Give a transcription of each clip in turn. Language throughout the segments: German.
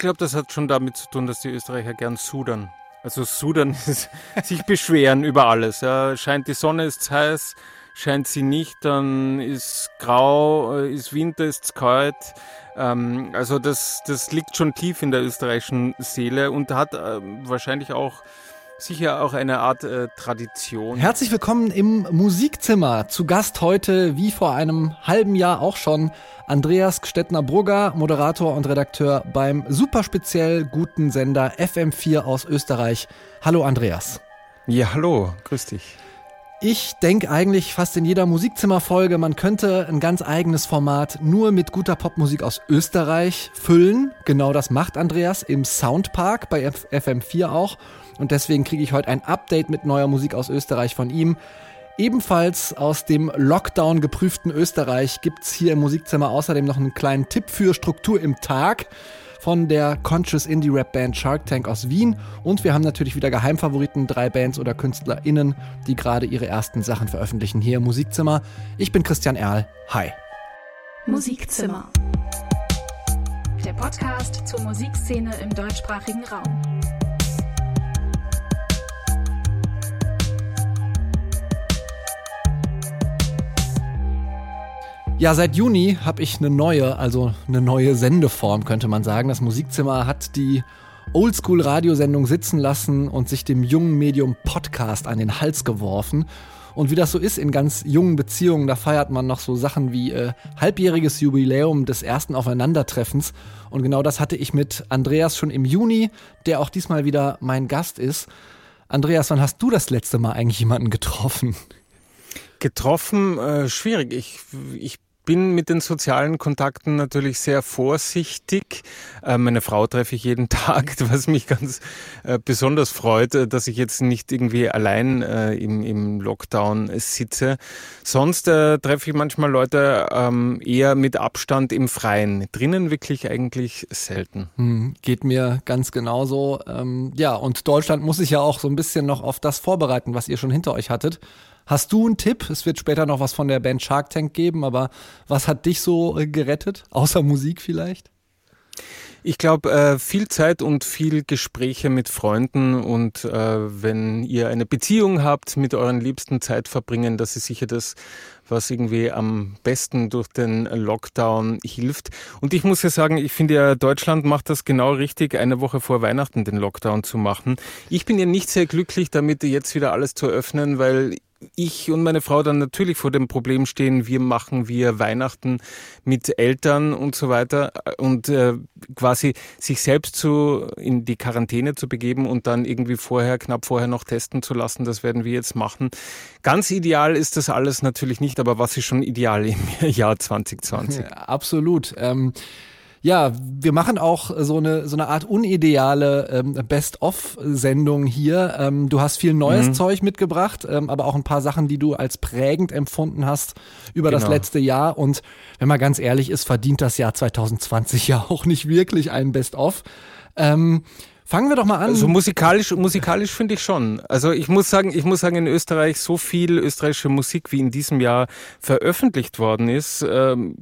glaube, das hat schon damit zu tun, dass die Österreicher gern sudern. Also sudern ist sich beschweren über alles. Ja. Scheint die Sonne, ist heiß, scheint sie nicht, dann ist grau, äh, ist Winter, ist es kalt. Ähm, also das, das liegt schon tief in der österreichischen Seele und hat äh, wahrscheinlich auch sicher auch eine Art äh, Tradition. Herzlich willkommen im Musikzimmer. Zu Gast heute, wie vor einem halben Jahr auch schon, Andreas Gstettner-Brugger, Moderator und Redakteur beim super speziell guten Sender FM4 aus Österreich. Hallo Andreas. Ja, hallo, grüß dich. Ich denke eigentlich fast in jeder Musikzimmerfolge, man könnte ein ganz eigenes Format nur mit guter Popmusik aus Österreich füllen. Genau das macht Andreas im Soundpark bei FM4 auch. Und deswegen kriege ich heute ein Update mit neuer Musik aus Österreich von ihm. Ebenfalls aus dem Lockdown geprüften Österreich gibt es hier im Musikzimmer außerdem noch einen kleinen Tipp für Struktur im Tag von der Conscious Indie Rap Band Shark Tank aus Wien. Und wir haben natürlich wieder Geheimfavoriten, drei Bands oder KünstlerInnen, die gerade ihre ersten Sachen veröffentlichen hier im Musikzimmer. Ich bin Christian Erl. Hi. Musikzimmer. Der Podcast zur Musikszene im deutschsprachigen Raum. Ja, seit Juni habe ich eine neue, also eine neue Sendeform, könnte man sagen. Das Musikzimmer hat die Oldschool-Radiosendung sitzen lassen und sich dem jungen Medium Podcast an den Hals geworfen. Und wie das so ist in ganz jungen Beziehungen, da feiert man noch so Sachen wie äh, halbjähriges Jubiläum des ersten Aufeinandertreffens. Und genau das hatte ich mit Andreas schon im Juni, der auch diesmal wieder mein Gast ist. Andreas, wann hast du das letzte Mal eigentlich jemanden getroffen? Getroffen, äh, schwierig. Ich, ich bin mit den sozialen Kontakten natürlich sehr vorsichtig. Äh, meine Frau treffe ich jeden Tag, was mich ganz äh, besonders freut, äh, dass ich jetzt nicht irgendwie allein im, im Lockdown sitze. Sonst treffe ich manchmal Leute ähm, eher mit Abstand im Freien. Drinnen wirklich eigentlich selten. Hm, geht mir ganz genauso. Ähm, ja, und Deutschland muss sich ja auch so ein bisschen noch auf das vorbereiten, was ihr schon hinter euch hattet. Hast du einen Tipp? Es wird später noch was von der Band Shark Tank geben, aber was hat dich so äh, gerettet? Außer Musik vielleicht? Ich glaube, äh, viel Zeit und viel Gespräche mit Freunden und äh, wenn ihr eine Beziehung habt, mit euren Liebsten Zeit verbringen, das ist sicher das, was irgendwie am besten durch den Lockdown hilft. Und ich muss ja sagen, ich finde ja, Deutschland macht das genau richtig, eine Woche vor Weihnachten den Lockdown zu machen. Ich bin ja nicht sehr glücklich damit, jetzt wieder alles zu öffnen, weil ich und meine Frau dann natürlich vor dem Problem stehen, wir machen wir Weihnachten mit Eltern und so weiter und äh, quasi sich selbst zu in die Quarantäne zu begeben und dann irgendwie vorher knapp vorher noch testen zu lassen, das werden wir jetzt machen. Ganz ideal ist das alles natürlich nicht, aber was ist schon ideal im Jahr 2020? Ja, absolut. Ähm ja, wir machen auch so eine, so eine Art unideale ähm, Best-of-Sendung hier. Ähm, du hast viel neues mhm. Zeug mitgebracht, ähm, aber auch ein paar Sachen, die du als prägend empfunden hast über genau. das letzte Jahr. Und wenn man ganz ehrlich ist, verdient das Jahr 2020 ja auch nicht wirklich ein Best-of. Ähm, Fangen wir doch mal an. Also musikalisch, musikalisch finde ich schon. Also ich muss sagen, ich muss sagen, in Österreich so viel österreichische Musik wie in diesem Jahr veröffentlicht worden ist, ähm,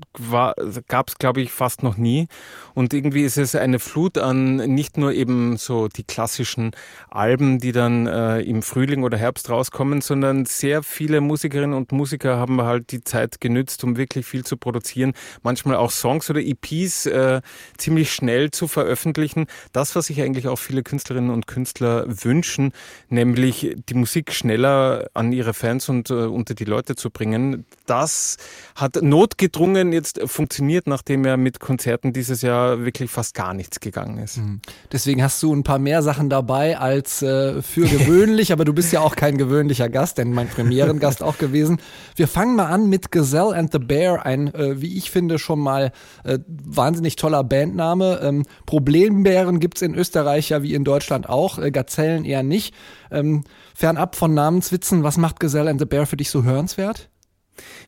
gab es glaube ich fast noch nie. Und irgendwie ist es eine Flut an nicht nur eben so die klassischen Alben, die dann äh, im Frühling oder Herbst rauskommen, sondern sehr viele Musikerinnen und Musiker haben halt die Zeit genützt, um wirklich viel zu produzieren. Manchmal auch Songs oder EPs äh, ziemlich schnell zu veröffentlichen. Das, was ich eigentlich auch auch viele Künstlerinnen und Künstler wünschen, nämlich die Musik schneller an ihre Fans und äh, unter die Leute zu bringen. Das hat notgedrungen jetzt funktioniert, nachdem er mit Konzerten dieses Jahr wirklich fast gar nichts gegangen ist. Mhm. Deswegen hast du ein paar mehr Sachen dabei als äh, für gewöhnlich, aber du bist ja auch kein gewöhnlicher Gast, denn mein Premierengast auch gewesen. Wir fangen mal an mit Gazelle and the Bear, ein, äh, wie ich finde, schon mal äh, wahnsinnig toller Bandname. Ähm, Problembären gibt's in Österreich ja wie in Deutschland auch, äh, Gazellen eher nicht. Ähm, fernab von Namenswitzen, was macht Gazelle and the Bear für dich so hörenswert?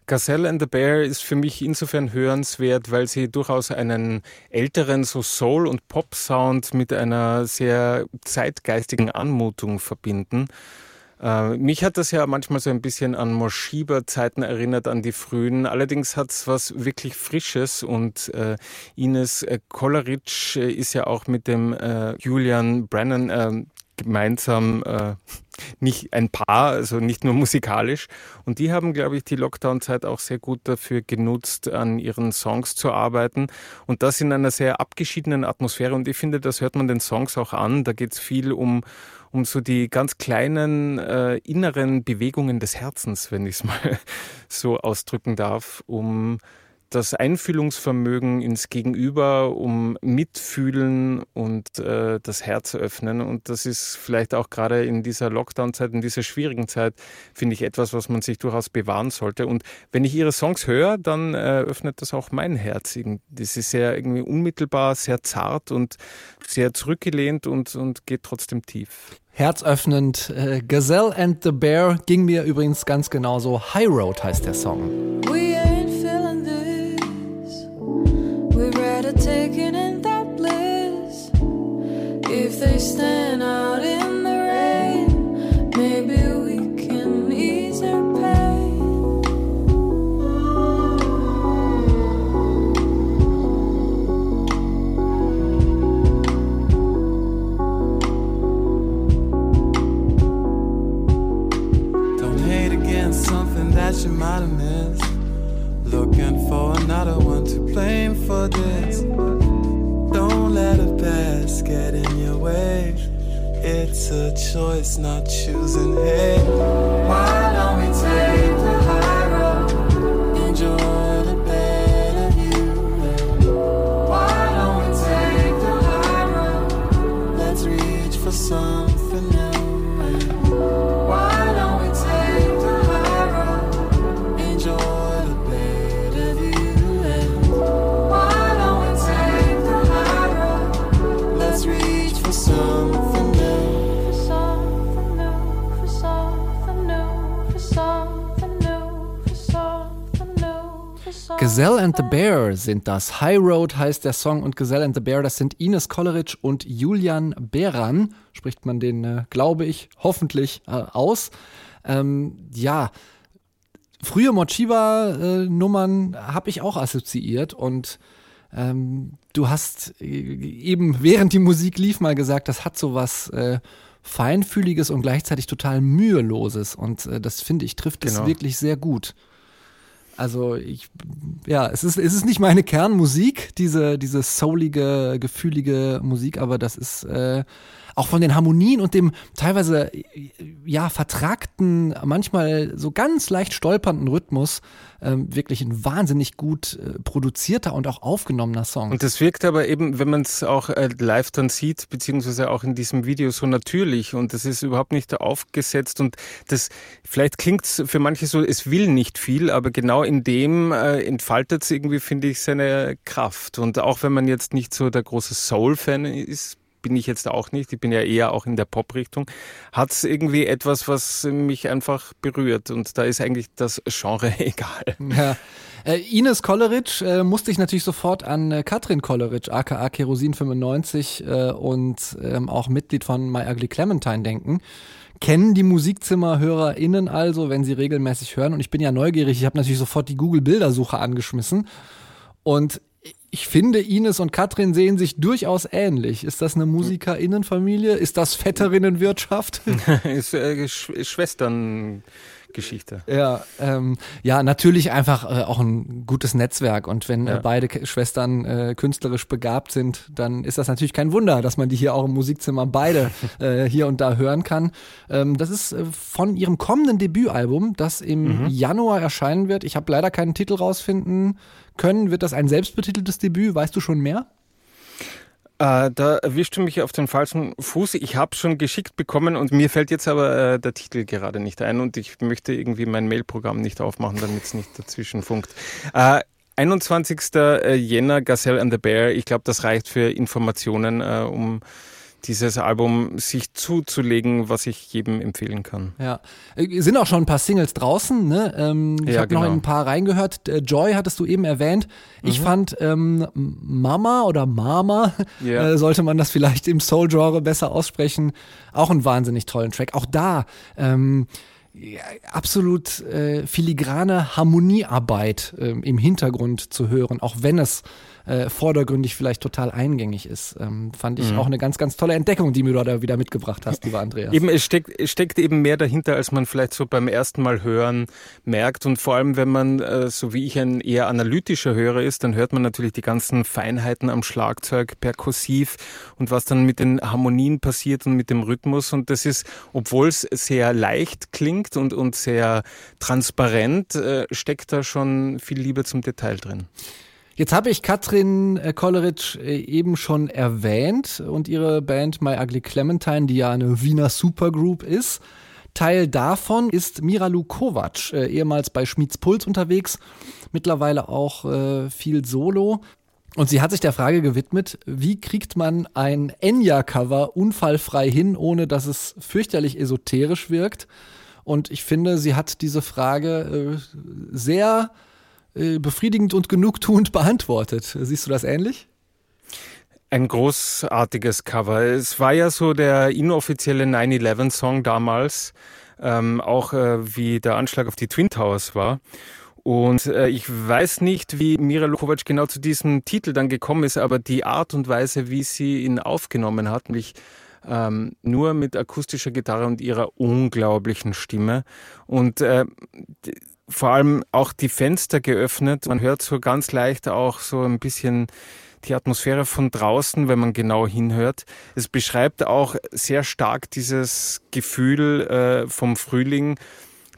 Gazelle and the Bear ist für mich insofern hörenswert, weil sie durchaus einen älteren so Soul- und Pop-Sound mit einer sehr zeitgeistigen Anmutung verbinden. Äh, mich hat das ja manchmal so ein bisschen an Moschiber-Zeiten erinnert, an die frühen. Allerdings hat es was wirklich Frisches und äh, Ines äh, Kolleritsch äh, ist ja auch mit dem äh, Julian Brennan äh, gemeinsam nicht ein Paar, also nicht nur musikalisch. Und die haben, glaube ich, die Lockdown-Zeit auch sehr gut dafür genutzt, an ihren Songs zu arbeiten. Und das in einer sehr abgeschiedenen Atmosphäre. Und ich finde, das hört man den Songs auch an. Da geht es viel um, um so die ganz kleinen äh, inneren Bewegungen des Herzens, wenn ich es mal so ausdrücken darf, um das Einfühlungsvermögen ins Gegenüber, um Mitfühlen und äh, das Herz öffnen. Und das ist vielleicht auch gerade in dieser Lockdown-Zeit, in dieser schwierigen Zeit, finde ich etwas, was man sich durchaus bewahren sollte. Und wenn ich ihre Songs höre, dann äh, öffnet das auch mein Herz. Das ist sehr irgendwie unmittelbar, sehr zart und sehr zurückgelehnt und, und geht trotzdem tief. Herzöffnend. Äh, Gazelle and the Bear ging mir übrigens ganz genauso. High Road heißt der Song. We they stand out Bear sind das. High Road heißt der Song und Gazelle and the Bear, das sind Ines Kolleritsch und Julian Beran. Spricht man den, äh, glaube ich, hoffentlich äh, aus. Ähm, ja, frühe Mochiwa-Nummern habe ich auch assoziiert und ähm, du hast äh, eben während die Musik lief mal gesagt, das hat so was äh, feinfühliges und gleichzeitig total müheloses und äh, das finde ich trifft es Genau. wirklich sehr gut. Also ich, ja, es ist, es ist nicht meine Kernmusik, diese, diese soulige, gefühlige Musik, aber das ist äh, auch von den Harmonien und dem teilweise äh, ja vertragten, manchmal so ganz leicht stolpernden Rhythmus ähm, wirklich ein wahnsinnig gut äh, produzierter und auch aufgenommener Song. Und das wirkt aber eben, wenn man es auch äh, live dann sieht, beziehungsweise auch in diesem Video so natürlich und das ist überhaupt nicht aufgesetzt und das, vielleicht klingt es für manche so, es will nicht viel, aber genau in dem äh, entfaltet es irgendwie, finde ich, seine Kraft. Und auch wenn man jetzt nicht so der große Soul-Fan ist, bin ich jetzt auch nicht, ich bin ja eher auch in der Pop-Richtung, hat es irgendwie etwas, was mich einfach berührt und da ist eigentlich das Genre egal. Ja. Äh, Ines Kolleritsch äh, musste ich natürlich sofort an äh, Katrin Kolleritsch, aka Kerosin 95 äh, und ähm, auch Mitglied von My Ugly Clementine denken. Kennen die MusikzimmerhörerInnen also, wenn sie regelmäßig hören. Und ich bin ja neugierig, ich habe natürlich sofort die Google-Bildersuche angeschmissen. Und ich finde, Ines und Katrin sehen sich durchaus ähnlich. Ist das eine MusikerInnenfamilie? Ist das Vetterinnenwirtschaft? ist äh, Sch Schwesterngeschichte. Ja, ähm, ja, natürlich einfach äh, auch ein gutes Netzwerk. Und wenn Ja. äh, beide Ke- Schwestern äh, künstlerisch begabt sind, dann ist das natürlich kein Wunder, dass man die hier auch im Musikzimmer beide äh, hier und da hören kann. Ähm, das ist äh, von ihrem kommenden Debütalbum, das im Januar erscheinen wird. Ich habe leider keinen Titel rausfinden können. Wird das ein selbstbetiteltes Debüt? Weißt du schon mehr? Äh, da erwischst du mich auf den falschen Fuß. Ich habe schon geschickt bekommen und mir fällt jetzt aber äh, der Titel gerade nicht ein und ich möchte irgendwie mein Mailprogramm nicht aufmachen, damit es nicht dazwischen funkt. Äh, 21. Jänner, Gazelle and the Bear. Ich glaube, das reicht für Informationen, äh, um dieses Album sich zuzulegen, was ich jedem empfehlen kann. Ja, äh, sind auch schon ein paar Singles draußen. Ne? Ähm, ich Ja, habe noch genau. in ein paar reingehört. Äh, Joy hattest du eben erwähnt. Ich fand ähm, Mama oder Mama, Ja. äh, sollte man das vielleicht im Soul-Genre besser aussprechen, auch einen wahnsinnig tollen Track. Auch da ähm, ja, absolut äh, filigrane Harmoniearbeit ähm, im Hintergrund zu hören, auch wenn es äh, vordergründig vielleicht total eingängig ist. Ähm, fand Mhm. ich auch eine ganz, ganz tolle Entdeckung, die du da wieder mitgebracht hast, lieber Andreas. Eben, es steckt, es steckt eben mehr dahinter, als man vielleicht so beim ersten Mal hören merkt. Und vor allem, wenn man, äh, so wie ich, ein eher analytischer Hörer ist, dann hört man natürlich die ganzen Feinheiten am Schlagzeug, perkussiv und was dann mit den Harmonien passiert und mit dem Rhythmus. Und das ist, obwohl es sehr leicht klingt und, und sehr transparent, äh, steckt da schon viel Liebe zum Detail drin. Jetzt habe ich Katrin äh, Kolleritsch äh, eben schon erwähnt und ihre Band My Ugly Clementine, die ja eine Wiener Supergroup ist. Teil davon ist Miralu Kovac, äh, ehemals bei Schmieds Puls unterwegs, mittlerweile auch äh, viel Solo. Und sie hat sich der Frage gewidmet, wie kriegt man ein Enya-Cover unfallfrei hin, ohne dass es fürchterlich esoterisch wirkt. Und ich finde, sie hat diese Frage äh, sehr befriedigend und genugtuend beantwortet. Siehst du das ähnlich? Ein großartiges Cover. Es war ja so der inoffizielle 9-11-Song damals, ähm, auch äh, wie der Anschlag auf die Twin Towers war. Und äh, ich weiß nicht, wie Mira Lukovac genau zu diesem Titel dann gekommen ist, aber die Art und Weise, wie sie ihn aufgenommen hat, nämlich ähm, nur mit akustischer Gitarre und ihrer unglaublichen Stimme und äh, vor allem auch die Fenster geöffnet. Man hört so ganz leicht auch so ein bisschen die Atmosphäre von draußen, wenn man genau hinhört. Es beschreibt auch sehr stark dieses Gefühl äh, vom Frühling,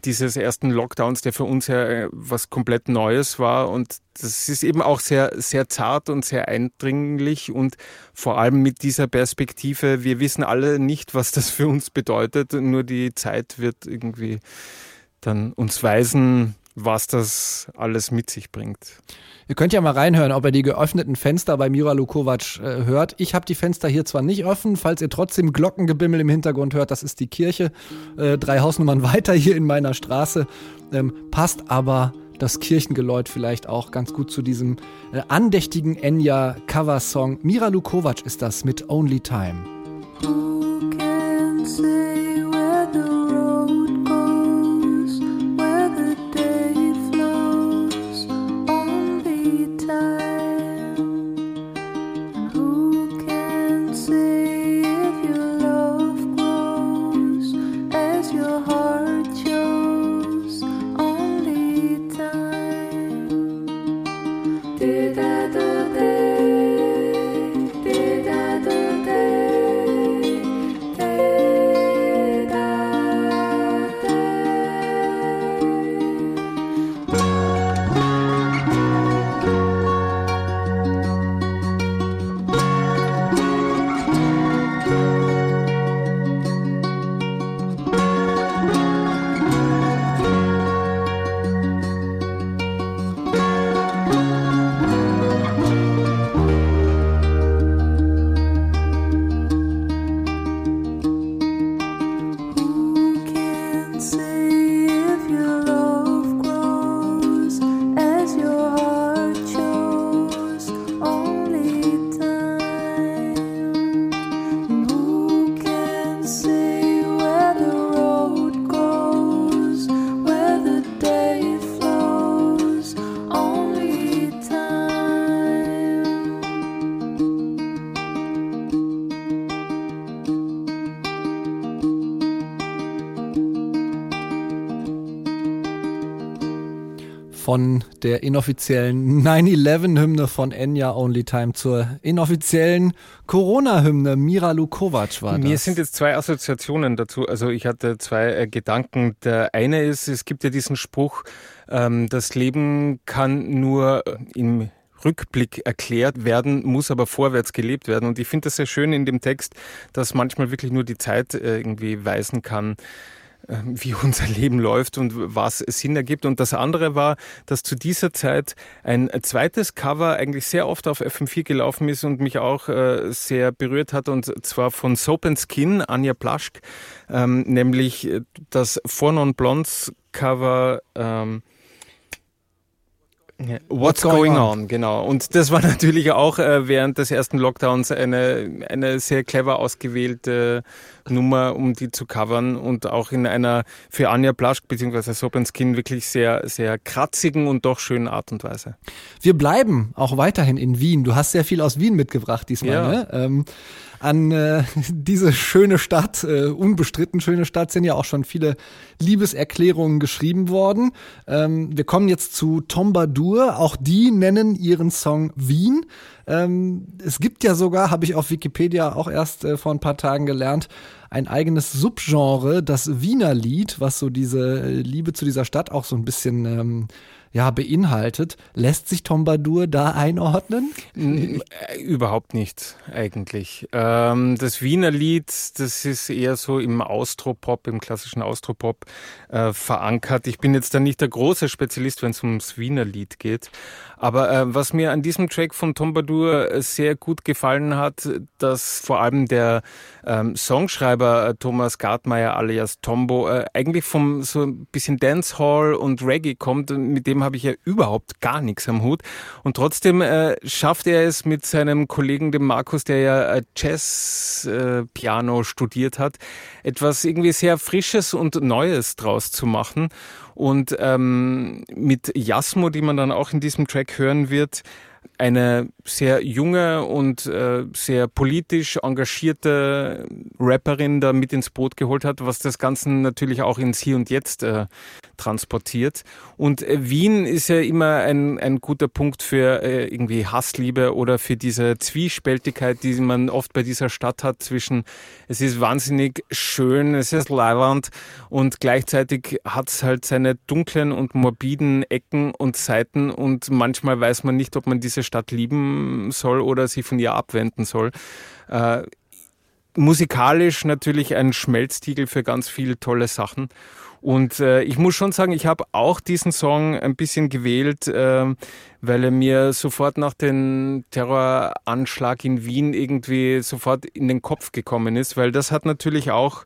dieses ersten Lockdowns, der für uns ja äh, was komplett Neues war. Und das ist eben auch sehr, sehr zart und sehr eindringlich und vor allem mit dieser Perspektive, wir wissen alle nicht, was das für uns bedeutet, nur die Zeit wird irgendwie dann uns weisen, was das alles mit sich bringt. Ihr könnt ja mal reinhören, ob ihr die geöffneten Fenster bei Mira Lukovac äh, hört. Ich habe die Fenster hier zwar nicht offen, falls ihr trotzdem Glockengebimmel im Hintergrund hört, das ist die Kirche, äh, drei Hausnummern weiter hier in meiner Straße. Ähm, passt aber das Kirchengeläut vielleicht auch ganz gut zu diesem äh, andächtigen Enya-Cover-Song. Mira Lukovac ist das mit Only Time. Who can say der inoffiziellen 9-11-Hymne von Enya Only Time zur inoffiziellen Corona-Hymne Mira Lukovac war das. Mir sind jetzt zwei Assoziationen dazu. Also ich hatte zwei äh, Gedanken. Der eine ist, es gibt ja diesen Spruch, ähm, das Leben kann nur äh, im Rückblick erklärt werden, muss aber vorwärts gelebt werden. Und ich finde das sehr schön in dem Text, dass manchmal wirklich nur die Zeit äh, irgendwie weisen kann, wie unser Leben läuft und was Sinn ergibt. Und das andere war, dass zu dieser Zeit ein zweites Cover eigentlich sehr oft auf FM4 gelaufen ist und mich auch äh, sehr berührt hat, und zwar von Soap and Skin, Anja Plaschk, ähm, nämlich das Four Non Blondes Cover. Ähm, What's, going, on? genau. Und das war natürlich auch äh, während des ersten Lockdowns eine, eine sehr clever ausgewählte Nummer, um die zu covern und auch in einer für Anja Plaschk bzw. Sopenskin wirklich sehr, sehr kratzigen und doch schönen Art und Weise. Wir bleiben auch weiterhin in Wien. Du hast sehr viel aus Wien mitgebracht diesmal. Ja. Ne? Ähm, an äh, diese schöne Stadt, äh, unbestritten schöne Stadt, sind ja auch schon viele Liebeserklärungen geschrieben worden. Ähm, wir kommen jetzt zu Tombadur. Auch die nennen ihren Song Wien. Ähm, es gibt ja sogar, habe ich auf Wikipedia auch erst äh, vor ein paar Tagen gelernt, ein eigenes Subgenre, das Wiener Lied, was so diese Liebe zu dieser Stadt auch so ein bisschen ähm, ja, beinhaltet. Lässt sich Tombadur da einordnen? Äh, überhaupt nicht, eigentlich. Ähm, das Wiener Lied, das ist eher so im Austropop, im klassischen Austropop äh, verankert. Ich bin jetzt da nicht der große Spezialist, wenn es ums Wiener Lied geht. Aber äh, was mir an diesem Track von Tombadur äh, sehr gut gefallen hat, dass vor allem der ähm, Songschreiber äh, Thomas Gartmeier alias Tombo äh, eigentlich vom so ein bisschen Dancehall und Reggae kommt, mit dem habe ich ja überhaupt gar nichts am Hut. Und trotzdem äh, schafft er es mit seinem Kollegen, dem Markus, der ja äh, Jazz-Piano äh, studiert hat, etwas irgendwie sehr Frisches und Neues draus zu machen. Und ähm, mit Jasmo, die man dann auch in diesem Track hören wird, eine sehr junge und äh, sehr politisch engagierte Rapperin da mit ins Boot geholt hat, was das Ganze natürlich auch ins Hier und Jetzt äh, transportiert. Und äh, Wien ist ja immer ein, ein guter Punkt für äh, irgendwie Hassliebe oder für diese Zwiespältigkeit, die man oft bei dieser Stadt hat zwischen es ist wahnsinnig schön, es ist leiwand und gleichzeitig hat es halt seine dunklen und morbiden Ecken und Seiten und manchmal weiß man nicht, ob man diese Stadt lieben soll oder sich von ihr abwenden soll. Äh, musikalisch natürlich ein Schmelztiegel für ganz viele tolle Sachen. Und äh, ich muss schon sagen, ich habe auch diesen Song ein bisschen gewählt, äh, weil er mir sofort nach dem Terroranschlag in Wien irgendwie sofort in den Kopf gekommen ist, weil das hat natürlich auch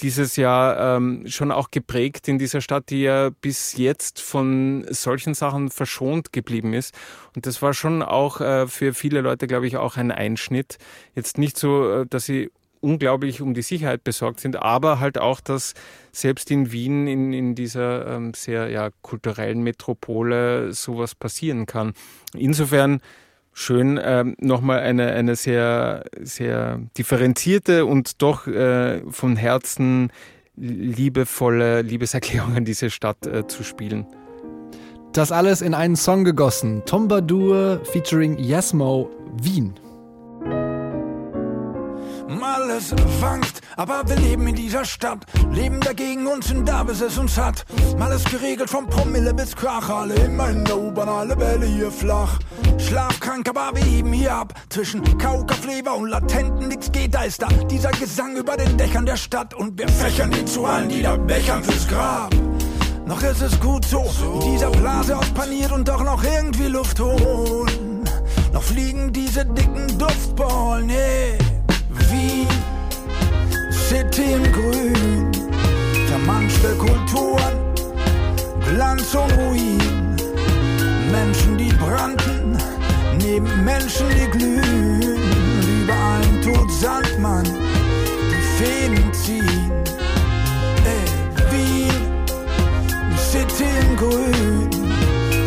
dieses Jahr ähm, schon auch geprägt in dieser Stadt, die ja bis jetzt von solchen Sachen verschont geblieben ist. Und das war schon auch äh, für viele Leute, glaube ich, auch ein Einschnitt. Jetzt nicht so, äh, dass sie unglaublich um die Sicherheit besorgt sind, aber halt auch, dass selbst in Wien, in, in dieser ähm, sehr ja, kulturellen Metropole, sowas passieren kann. Insofern schön ähm, nochmal eine, eine sehr, sehr differenzierte und doch äh, von Herzen liebevolle Liebeserklärung an diese Stadt äh, zu spielen. Das alles in einen Song gegossen. Tom Badur featuring Yasmo Wien alles wankt, aber wir leben in dieser Stadt, leben dagegen und sind da, bis es uns hat. Mal ist geregelt vom Promille bis Krach, alle immer in der U-Bahn, alle Bälle hier flach. Schlafkrank, aber wir heben hier ab, zwischen Kaukafleber und latenten nichts geht, da ist da dieser Gesang über den Dächern der Stadt und wir fächern ihn zu allen, die da bechern fürs Grab. Noch ist es gut so, in dieser Blase aus paniert und doch noch irgendwie Luft holen. Noch fliegen diese dicken Duftballen, nee. Wien, City im Grün, vermanschte Kulturen, Glanz und Ruin, Menschen, die brannten, neben Menschen, die glühen, überall tut Sandmann, die Fäden ziehen. Ey, Wien, City im Grün,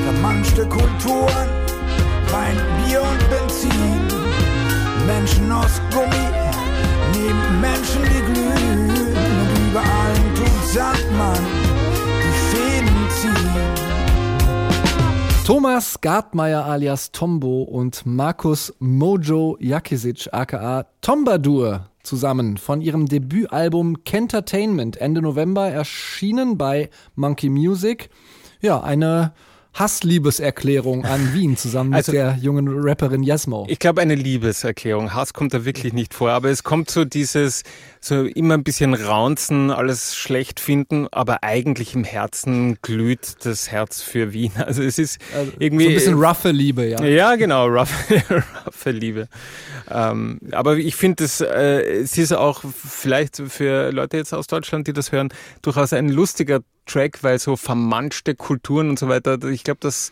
vermanschte Kulturen, Wein, Bier und Benzin. Menschen aus Gummi, neben Menschen, die glühen. Und überall tut Sandmann die Fäden ziehen. Thomas Gartmeier alias Tombo und Markus Mojo Jakisic aka Tombadur zusammen von ihrem Debütalbum Kentertainment Ende November erschienen bei Monkey Music. Ja, eine Hassliebeserklärung an Wien zusammen mit Also- der jungen Rapperin Jasmo. Ich glaube, eine Liebeserklärung. Hass kommt da wirklich nicht vor, aber es kommt so dieses, so immer ein bisschen raunzen, alles schlecht finden, aber eigentlich im Herzen glüht das Herz für Wien. Also es ist irgendwie. so ein bisschen roughe Liebe, ja. Ja, genau, rough, roughe Liebe. Ähm, aber ich finde, äh, es ist auch vielleicht für Leute jetzt aus Deutschland, die das hören, durchaus ein lustiger Track, weil so vermanschte Kulturen und so weiter, ich glaube, dass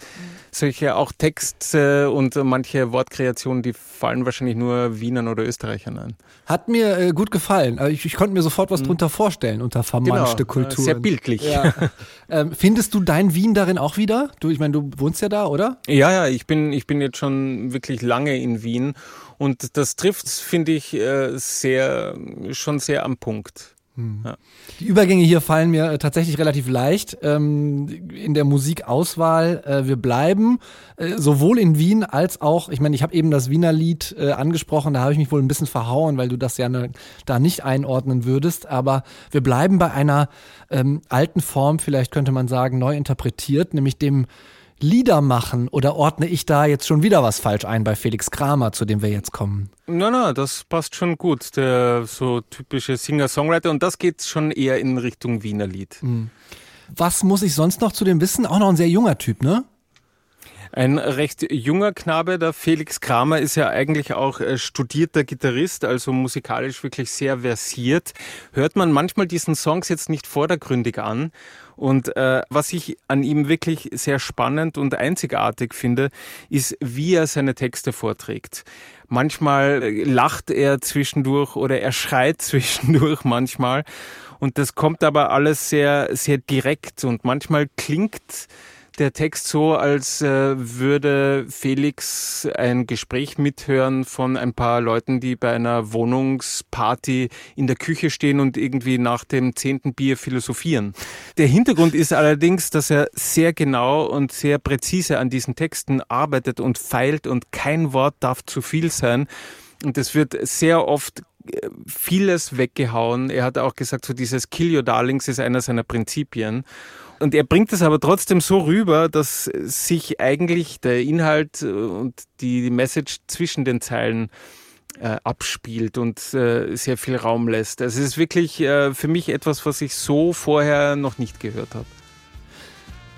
solche auch Texte und manche Wortkreationen, die fallen wahrscheinlich nur Wienern oder Österreichern ein. Hat mir äh, gut gefallen. Also ich, ich konnte mir sofort was drunter vorstellen unter vermanschte Genau, Kulturen. Sehr bildlich. Ja. ähm, findest du dein Wien darin auch wieder? Du, ich meine, du wohnst ja da, oder? Ja, ja, ich bin, ich bin jetzt schon wirklich lange in Wien und das trifft, finde ich, äh, sehr, schon sehr am Punkt. Die Übergänge hier fallen mir äh, tatsächlich relativ leicht. Ähm, in der Musikauswahl, äh, wir bleiben äh, sowohl in Wien als auch, ich meine, ich habe eben das Wiener Lied äh, angesprochen, da habe ich mich wohl ein bisschen verhauen, weil du das ja ne, da nicht einordnen würdest, aber wir bleiben bei einer ähm, alten Form, vielleicht könnte man sagen, neu interpretiert, nämlich dem Lieder machen oder ordne ich da jetzt schon wieder was falsch ein bei Felix Kramer, zu dem wir jetzt kommen? Na, na, das passt schon gut. Der so typische Singer-Songwriter und das geht schon eher in Richtung Wiener Lied. Was muss ich sonst noch zu dem wissen? Auch noch ein sehr junger Typ, ne? Ein recht junger Knabe, der Felix Kramer, ist ja eigentlich auch äh, studierter Gitarrist, also musikalisch wirklich sehr versiert. Hört man manchmal diesen Songs jetzt nicht vordergründig an. Und äh, was ich an ihm wirklich sehr spannend und einzigartig finde, ist, wie er seine Texte vorträgt. Manchmal äh, lacht er zwischendurch oder er schreit zwischendurch manchmal. Und das kommt aber alles sehr, sehr direkt und manchmal klingt der Text so, als äh, würde Felix ein Gespräch mithören von ein paar Leuten, die bei einer Wohnungsparty in der Küche stehen und irgendwie nach dem zehnten Bier philosophieren. Der Hintergrund ist allerdings, dass er sehr genau und sehr präzise an diesen Texten arbeitet und feilt und kein Wort darf zu viel sein. Und es wird sehr oft äh, vieles weggehauen. Er hat auch gesagt, so dieses Kill Your Darlings ist einer seiner Prinzipien. Und er bringt es aber trotzdem so rüber, dass sich eigentlich der Inhalt äh, und die Message zwischen den Zeilen äh, abspielt und äh, sehr viel Raum lässt. Also es ist wirklich äh, für mich etwas, was ich so vorher noch nicht gehört habe.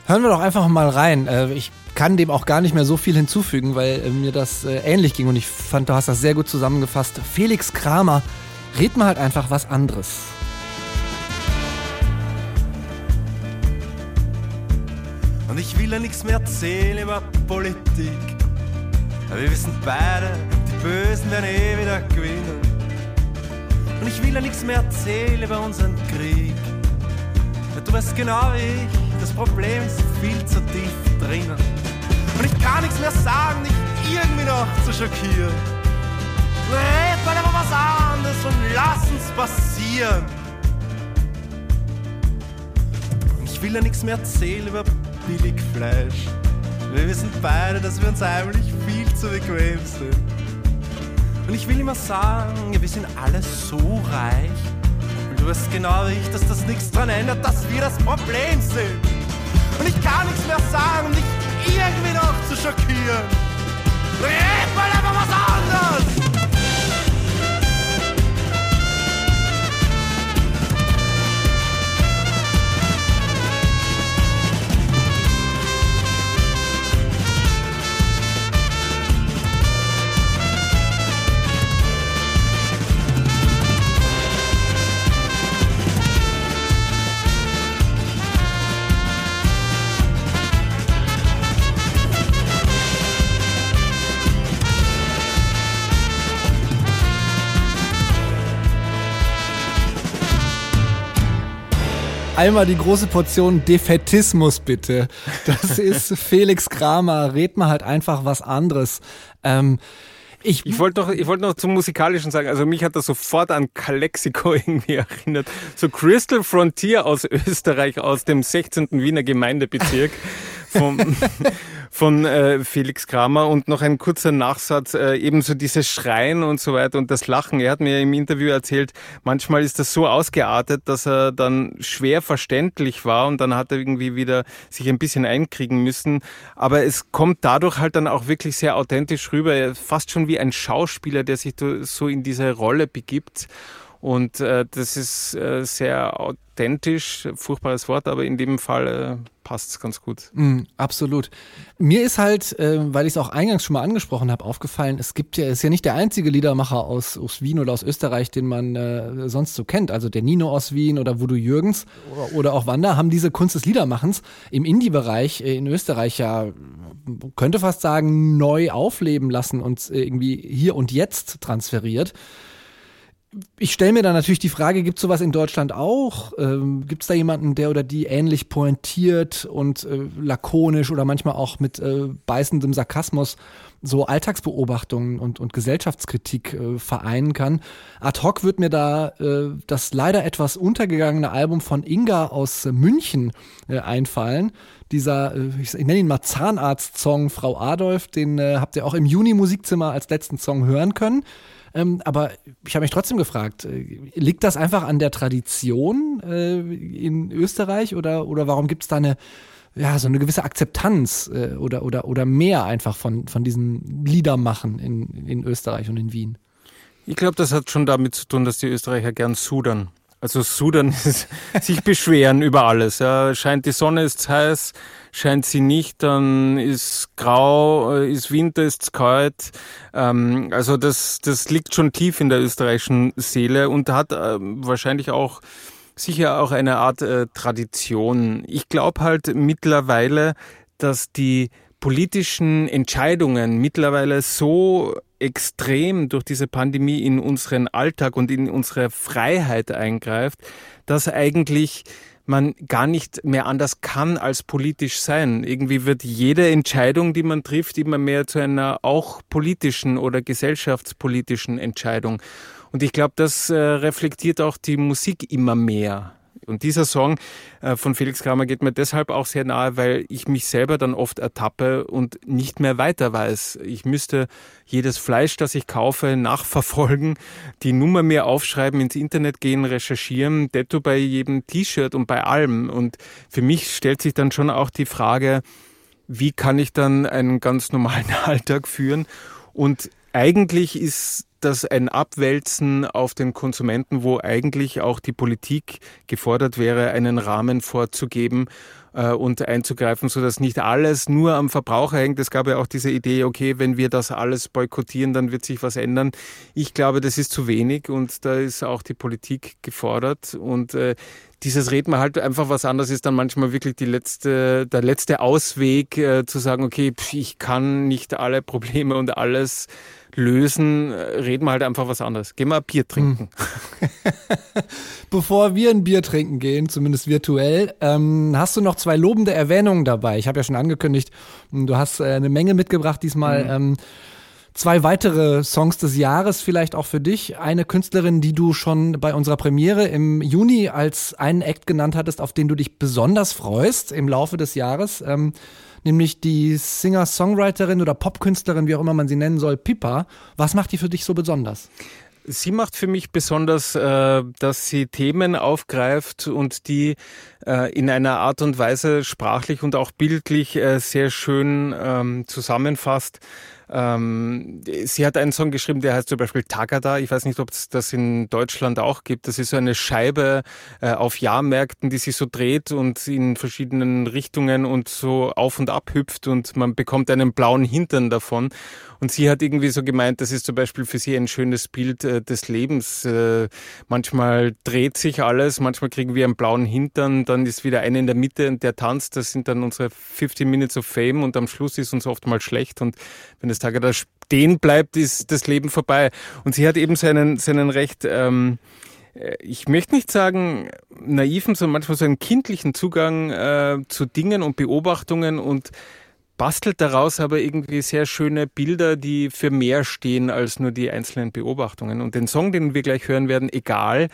Hören wir doch einfach mal rein. Äh, Ich kann dem auch gar nicht mehr so viel hinzufügen, weil äh, mir das äh, ähnlich ging und ich fand, du hast das sehr gut zusammengefasst. Felix Kramer, red mal halt einfach was anderes. Und ich will ja nichts mehr erzählen über Politik. Aber wir wissen beide, die Bösen werden eh wieder gewinnen. Und ich will ja nichts mehr erzählen über unseren Krieg. Ja, du weißt genau wie ich, das Problem ist viel zu tief drinnen. Und ich kann nichts mehr sagen, dich irgendwie noch zu schockieren. Red mal über was anderes und lass uns passieren. Und ich will ja nichts mehr erzählen über Billigfleisch. Wir wissen beide, dass wir uns heimlich viel zu bequem sind. Und ich will immer sagen, wir sind alle so reich. Und du weißt genau wie ich, dass das nichts dran ändert, dass wir das Problem sind. Und ich kann nichts mehr sagen, um dich irgendwie noch zu schockieren. Red mal einfach was anderes! Einmal die große Portion Defetismus bitte. Das ist Felix Kramer. Red mal halt einfach was anderes. Ähm, ich, Ich wollte noch, ich wollte noch zum Musikalischen sagen, also mich hat das sofort an Calexico irgendwie erinnert. So Crystal Frontier aus Österreich, aus dem 16. Wiener Gemeindebezirk. vom, von äh, Felix Kramer und noch ein kurzer Nachsatz, äh, ebenso dieses Schreien und so weiter und das Lachen. Er hat mir im Interview erzählt, manchmal ist das so ausgeartet, dass er dann schwer verständlich war und dann hat er irgendwie wieder sich ein bisschen einkriegen müssen. Aber es kommt dadurch halt dann auch wirklich sehr authentisch rüber, fast schon wie ein Schauspieler, der sich so in diese Rolle begibt. Und äh, das ist äh, sehr authentisch, furchtbares Wort, aber in dem Fall äh, passt es ganz gut. Mm, absolut. Mir ist halt, äh, weil ich es auch eingangs schon mal angesprochen habe, aufgefallen, es gibt ja, ist ja nicht der einzige Liedermacher aus, aus Wien oder aus Österreich, den man äh, sonst so kennt. Also der Nino aus Wien oder Voodoo Jürgens oder, oder auch Wanda haben diese Kunst des Liedermachens im Indie-Bereich äh, in Österreich ja, könnte fast sagen, neu aufleben lassen und äh, irgendwie hier und jetzt transferiert ich stelle mir da natürlich die Frage, gibt es sowas in Deutschland auch? Ähm, gibt es da jemanden, der oder die ähnlich pointiert und äh, lakonisch oder manchmal auch mit äh, beißendem Sarkasmus so Alltagsbeobachtungen und, und Gesellschaftskritik äh, vereinen kann? Ad hoc wird mir da äh, das leider etwas untergegangene Album von Inga aus München äh, einfallen. Dieser, äh, ich, ich nenne ihn mal Zahnarzt-Song Frau Adolf, den habt ihr auch im Juni Musikzimmer als letzten Song hören können. Ähm, aber ich habe mich trotzdem gefragt, äh, liegt das einfach an der Tradition äh, in Österreich oder, oder warum gibt es da eine, ja, so eine gewisse Akzeptanz äh, oder, oder, oder mehr einfach von, von diesen Liedermachen in, in Österreich und in Wien? Ich glaube, das hat schon damit zu tun, dass die Österreicher gern sudern. Also Sudan ist sich beschweren über alles. Ja. Scheint die Sonne ist heiß, scheint sie nicht, dann ist grau, äh, ist Winter, ist kalt. Ähm, also das, das liegt schon tief in der österreichischen Seele und hat äh, wahrscheinlich auch sicher auch eine Art äh, Tradition. Ich glaube halt mittlerweile, dass die politischen Entscheidungen mittlerweile so extrem durch diese Pandemie in unseren Alltag und in unsere Freiheit eingreift, dass eigentlich man gar nicht mehr anders kann als politisch sein. Irgendwie wird jede Entscheidung, die man trifft, immer mehr zu einer auch politischen oder gesellschaftspolitischen Entscheidung. Und ich glaube, das äh, reflektiert auch die Musik immer mehr. Und dieser Song äh, von Felix Kramer geht mir deshalb auch sehr nahe, weil ich mich selber dann oft ertappe und nicht mehr weiter weiß. Ich müsste jedes Fleisch, das ich kaufe, nachverfolgen, die Nummer mir aufschreiben, ins Internet gehen, recherchieren, detto bei jedem T-Shirt und bei allem. Und für mich stellt sich dann schon auch die Frage, wie kann ich dann einen ganz normalen Alltag führen? Und eigentlich ist das ein Abwälzen auf den Konsumenten, wo eigentlich auch die Politik gefordert wäre, einen Rahmen vorzugeben äh, und einzugreifen, sodass nicht alles nur am Verbraucher hängt. Es gab ja auch diese Idee, okay, wenn wir das alles boykottieren, dann wird sich was ändern. Ich glaube, das ist zu wenig und da ist auch die Politik gefordert und äh, dieses Reden halt einfach was anderes ist dann manchmal wirklich die letzte, der letzte Ausweg, äh, zu sagen, okay, pf, ich kann nicht alle Probleme und alles lösen, reden wir halt einfach was anderes. Gehen wir ein Bier trinken. Hm. Bevor wir ein Bier trinken gehen, zumindest virtuell, ähm, hast du noch zwei lobende Erwähnungen dabei. Ich habe ja schon angekündigt, du hast äh, eine Menge mitgebracht diesmal. Mhm. Ähm, zwei weitere Songs des Jahres vielleicht auch für dich. Eine Künstlerin, die du schon bei unserer Premiere im Juni als einen Act genannt hattest, auf den du dich besonders freust im Laufe des Jahres. Ähm, nämlich die Singer-Songwriterin oder Popkünstlerin, wie auch immer man sie nennen soll, Pippa. Was macht die für dich so besonders? Sie macht für mich besonders, äh, dass sie Themen aufgreift und die äh, in einer Art und Weise sprachlich und auch bildlich äh, sehr schön ähm, zusammenfasst. Ähm, sie hat einen Song geschrieben, der heißt zum Beispiel Tagada. Ich weiß nicht, ob es das in Deutschland auch gibt. Das ist so eine Scheibe äh, auf Jahrmärkten, die sich so dreht und in verschiedenen Richtungen und so auf und ab hüpft und man bekommt einen blauen Hintern davon. Und sie hat irgendwie so gemeint, das ist zum Beispiel für sie ein schönes Bild äh, des Lebens. Äh, manchmal dreht sich alles, manchmal kriegen wir einen blauen Hintern, dann ist wieder einer in der Mitte und der tanzt. Das sind dann unsere 15 Minutes of Fame und am Schluss ist uns oft mal schlecht. Und wenn es Tage da stehen bleibt, ist das Leben vorbei. Und sie hat eben seinen, seinen recht, ähm, äh, ich möchte nicht sagen naiven, sondern manchmal so einen kindlichen Zugang äh, zu Dingen und Beobachtungen und bastelt daraus aber irgendwie sehr schöne Bilder, die für mehr stehen als nur die einzelnen Beobachtungen. Und den Song, den wir gleich hören werden, egal,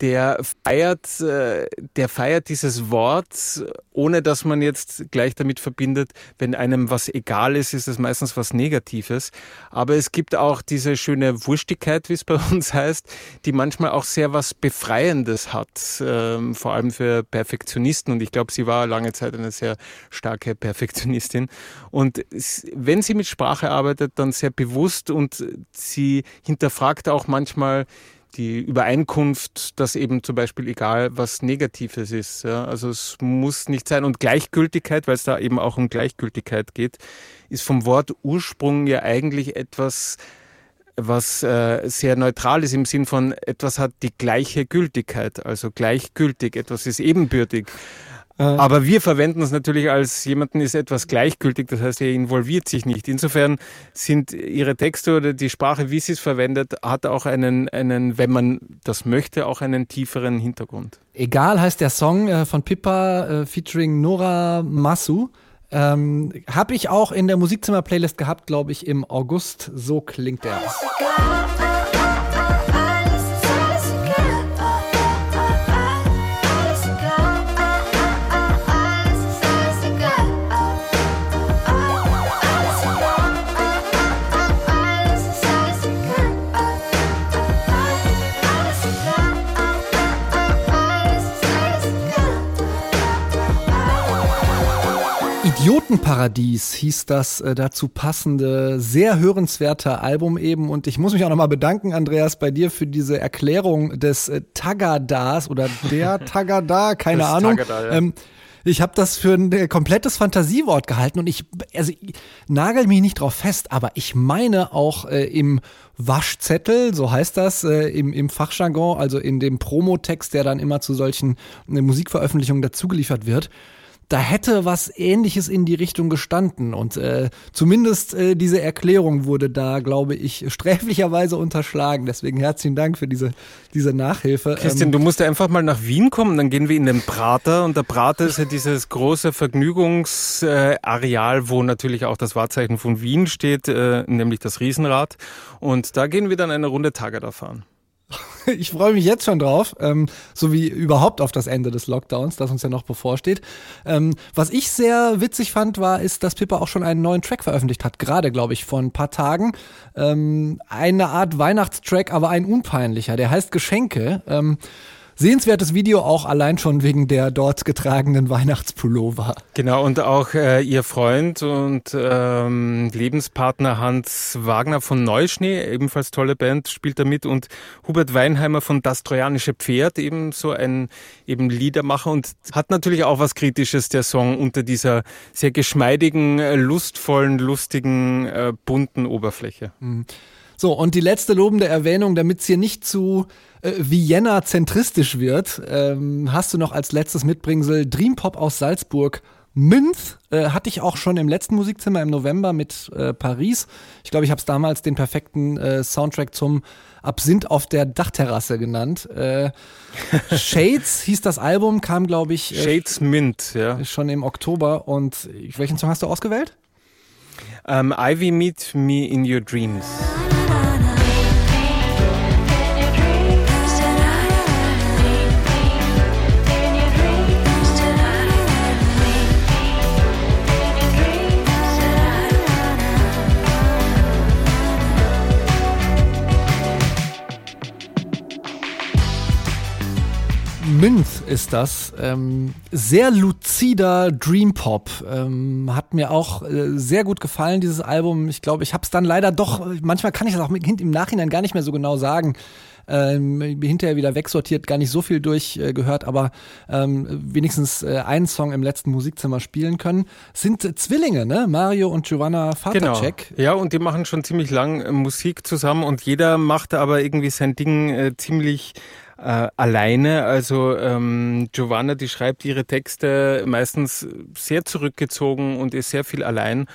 der feiert, äh, der feiert dieses Wort, ohne dass man jetzt gleich damit verbindet, wenn einem was egal ist, ist es meistens was Negatives. Aber es gibt auch diese schöne Wurstigkeit, wie es bei uns heißt, die manchmal auch sehr was Befreiendes hat, ähm, vor allem für Perfektionisten. Und ich glaube, sie war lange Zeit eine sehr starke Perfektionistin. Und wenn sie mit Sprache arbeitet, dann sehr bewusst und sie hinterfragt auch manchmal die Übereinkunft, dass eben zum Beispiel egal was Negatives ist. Ja, also es muss nicht sein. Und Gleichgültigkeit, weil es da eben auch um Gleichgültigkeit geht, ist vom Wort Ursprung ja eigentlich etwas, was äh, sehr neutral ist im Sinn von etwas hat die gleiche Gültigkeit, also gleichgültig, etwas ist ebenbürtig. Äh. Aber wir verwenden es natürlich als jemanden ist etwas gleichgültig, das heißt, er involviert sich nicht. Insofern sind ihre Texte oder die Sprache, wie sie es verwendet, hat auch einen, einen, wenn man das möchte, auch einen tieferen Hintergrund. Egal heißt der Song äh, von Pippa äh, featuring Nora Masu. Ähm, Habe ich auch in der Musikzimmer-Playlist gehabt, glaube ich, im August. So klingt der. Idiotenparadies hieß das äh, dazu passende, sehr hörenswerte Album eben. Und ich muss mich auch nochmal bedanken, Andreas, bei dir für diese Erklärung des äh, Tagadas oder der Tagada, keine das Ahnung. Tagada, ja. ähm, ich habe das für ein äh, komplettes Fantasiewort gehalten und ich, also ich nagel mich nicht drauf fest, aber ich meine auch äh, im Waschzettel, so heißt das äh, im, im Fachjargon, also in dem Promotext, der dann immer zu solchen äh, Musikveröffentlichungen dazugeliefert wird, da hätte was ähnliches in die Richtung gestanden. Und äh, zumindest äh, diese Erklärung wurde da, glaube ich, sträflicherweise unterschlagen. Deswegen herzlichen Dank für diese, diese Nachhilfe. Christian, ähm, du musst einfach mal nach Wien kommen, dann gehen wir in den Prater. Und der Prater ist ja dieses große Vergnügungsareal, wo natürlich auch das Wahrzeichen von Wien steht, äh, nämlich das Riesenrad. Und da gehen wir dann eine Runde Tage da fahren. ich freue mich jetzt schon drauf, ähm, so wie überhaupt auf das Ende des Lockdowns, das uns ja noch bevorsteht. Ähm, was ich sehr witzig fand, war, ist, dass Pippa auch schon einen neuen Track veröffentlicht hat, gerade, glaube ich, vor ein paar Tagen. Ähm, eine Art Weihnachtstrack, aber ein unpeinlicher, der heißt Geschenke. Ähm, Sehenswertes Video auch allein schon wegen der dort getragenen Weihnachtspullover. Genau, und auch äh, ihr Freund und ähm, Lebenspartner Hans Wagner von Neuschnee, ebenfalls tolle Band, spielt da mit und Hubert Weinheimer von Das Trojanische Pferd, eben so ein eben Liedermacher und hat natürlich auch was Kritisches, der Song, unter dieser sehr geschmeidigen, äh, lustvollen, lustigen, äh, bunten Oberfläche. Mhm. So, und die letzte lobende Erwähnung, damit es hier nicht zu äh, Vienna zentristisch wird, ähm, hast du noch als letztes Mitbringsel Dream Pop aus Salzburg. Münz äh, hatte ich auch schon im letzten Musikzimmer im November mit äh, Paris. Ich glaube, ich habe es damals den perfekten äh, Soundtrack zum Absinth auf der Dachterrasse genannt. Äh, Shades hieß das Album, kam glaube ich äh, Shades Mint, ja. schon im Oktober. Und welchen Song hast du ausgewählt? Um, ähm, Ivy Meet Me in Your Dreams. Minth ist das. Ähm, sehr luzider Dream Pop. Ähm, hat mir auch äh, sehr gut gefallen, dieses Album. Ich glaube, ich habe es dann leider doch, manchmal kann ich das auch im Nachhinein gar nicht mehr so genau sagen. Ähm, hinterher wieder wegsortiert, gar nicht so viel durchgehört, äh, aber ähm, wenigstens äh, einen Song im letzten Musikzimmer spielen können. Sind äh, Zwillinge, ne? Mario und Giovanna Vatercheck. Genau. Ja, und die machen schon ziemlich lang äh, Musik zusammen und jeder macht aber irgendwie sein Ding äh, ziemlich äh, alleine. Also ähm, Giovanna, die schreibt ihre Texte meistens sehr zurückgezogen und ist sehr viel allein.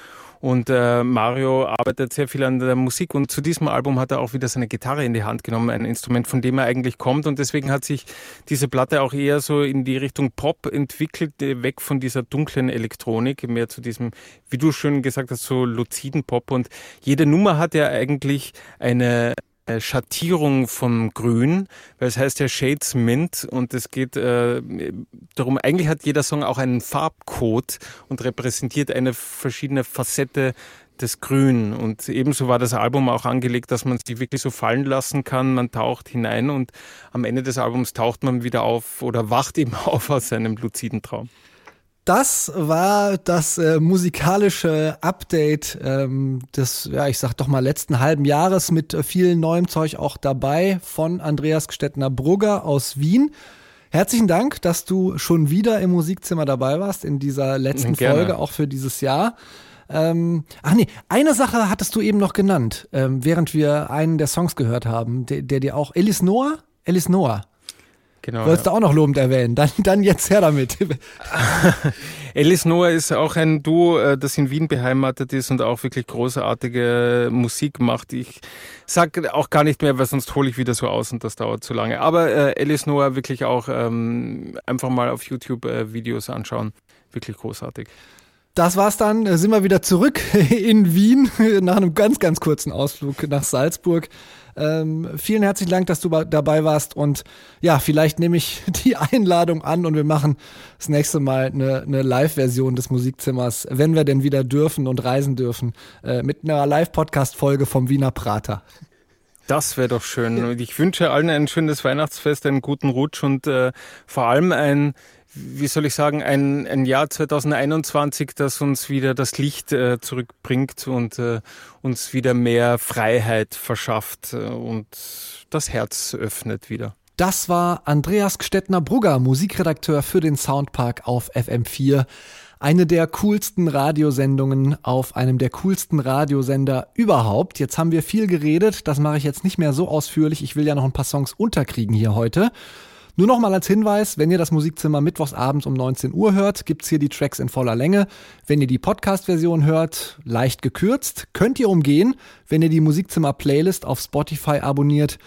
Und äh, Mario arbeitet sehr viel an der Musik und zu diesem Album hat er auch wieder seine Gitarre in die Hand genommen, ein Instrument, von dem er eigentlich kommt. Und deswegen hat sich diese Platte auch eher so in die Richtung Pop entwickelt, weg von dieser dunklen Elektronik, mehr zu diesem, wie du schön gesagt hast, so luziden Pop. Und jede Nummer hat ja eigentlich eine Schattierung vom Grün, weil es heißt ja Shades Mint und es geht äh, darum, eigentlich hat jeder Song auch einen Farbcode und repräsentiert eine verschiedene Facette des Grün. Und ebenso war das Album auch angelegt, dass man sich wirklich so fallen lassen kann. Man taucht hinein und am Ende des Albums taucht man wieder auf oder wacht eben auf aus seinem luziden Traum. Das war das äh, musikalische Update ähm, des, ja, ich sag doch mal, letzten halben Jahres mit äh, viel neuem Zeug auch dabei von Andreas Gstettner-Brugger aus Wien. Herzlichen Dank, dass du schon wieder im Musikzimmer dabei warst in dieser letzten Gerne. Folge, auch für dieses Jahr. Ähm, ach nee, eine Sache hattest du eben noch genannt, ähm, während wir einen der Songs gehört haben, der, der dir auch, Elis Noah? Elis Noah. Genau. Wolltest du auch noch lobend erwähnen? Dann, dann jetzt her damit. Alice Noah ist auch ein Duo, äh, das in Wien beheimatet ist und auch wirklich großartige Musik macht. Ich sag auch gar nicht mehr, weil sonst hole ich wieder so aus und das dauert zu lange. Aber äh, Alice Noah wirklich auch ähm, einfach mal auf YouTube äh, Videos anschauen. Wirklich großartig. Das war's dann. Äh, Sind wir wieder zurück in Wien nach einem ganz, ganz kurzen Ausflug nach Salzburg. Ähm, vielen herzlichen Dank, dass du dabei warst. Und ja, vielleicht nehme ich die Einladung an und wir machen das nächste Mal eine, eine Live-Version des Musikzimmers, wenn wir denn wieder dürfen und reisen dürfen, äh, mit einer Live-Podcast-Folge vom Wiener Prater. Das wäre doch schön. Und ich wünsche allen ein schönes Weihnachtsfest, einen guten Rutsch und äh, vor allem ein, wie soll ich sagen, ein, ein Jahr 2021, das uns wieder das Licht äh, zurückbringt und äh, uns wieder mehr Freiheit verschafft äh, und das Herz öffnet wieder. Das war Andreas Gstettner-Brugger, Musikredakteur für den Soundpark auf FM4. Eine der coolsten Radiosendungen auf einem der coolsten Radiosender überhaupt. Jetzt haben wir viel geredet, das mache ich jetzt nicht mehr so ausführlich. Ich will ja noch ein paar Songs unterkriegen hier heute. Nur noch mal als Hinweis, wenn ihr das Musikzimmer mittwochs abends um 19 Uhr hört, gibt's hier die Tracks in voller Länge. Wenn ihr die Podcast-Version hört, leicht gekürzt, könnt ihr umgehen, wenn ihr die Musikzimmer-Playlist auf Spotify abonniert.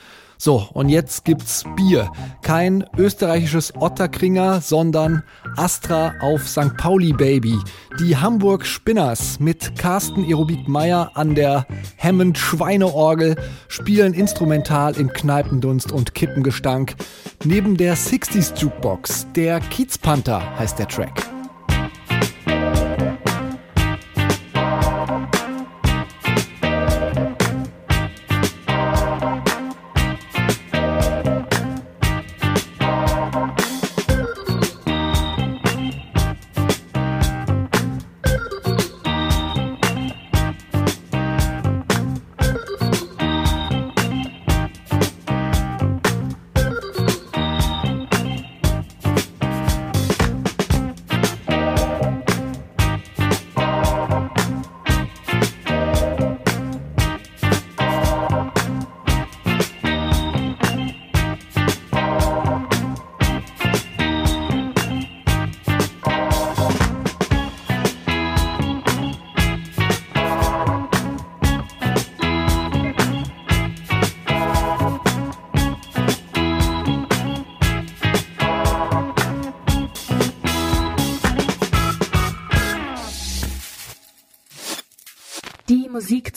So, und jetzt gibt's Bier. Kein österreichisches Otterkringer, sondern Astra auf St. Pauli Baby. Die Hamburg Spinners mit Carsten Aerobik Meyer an der Hammond Schweineorgel spielen instrumental im Kneipendunst und Kippengestank. Neben der 60s Jukebox, der Kiezpanther heißt der Track.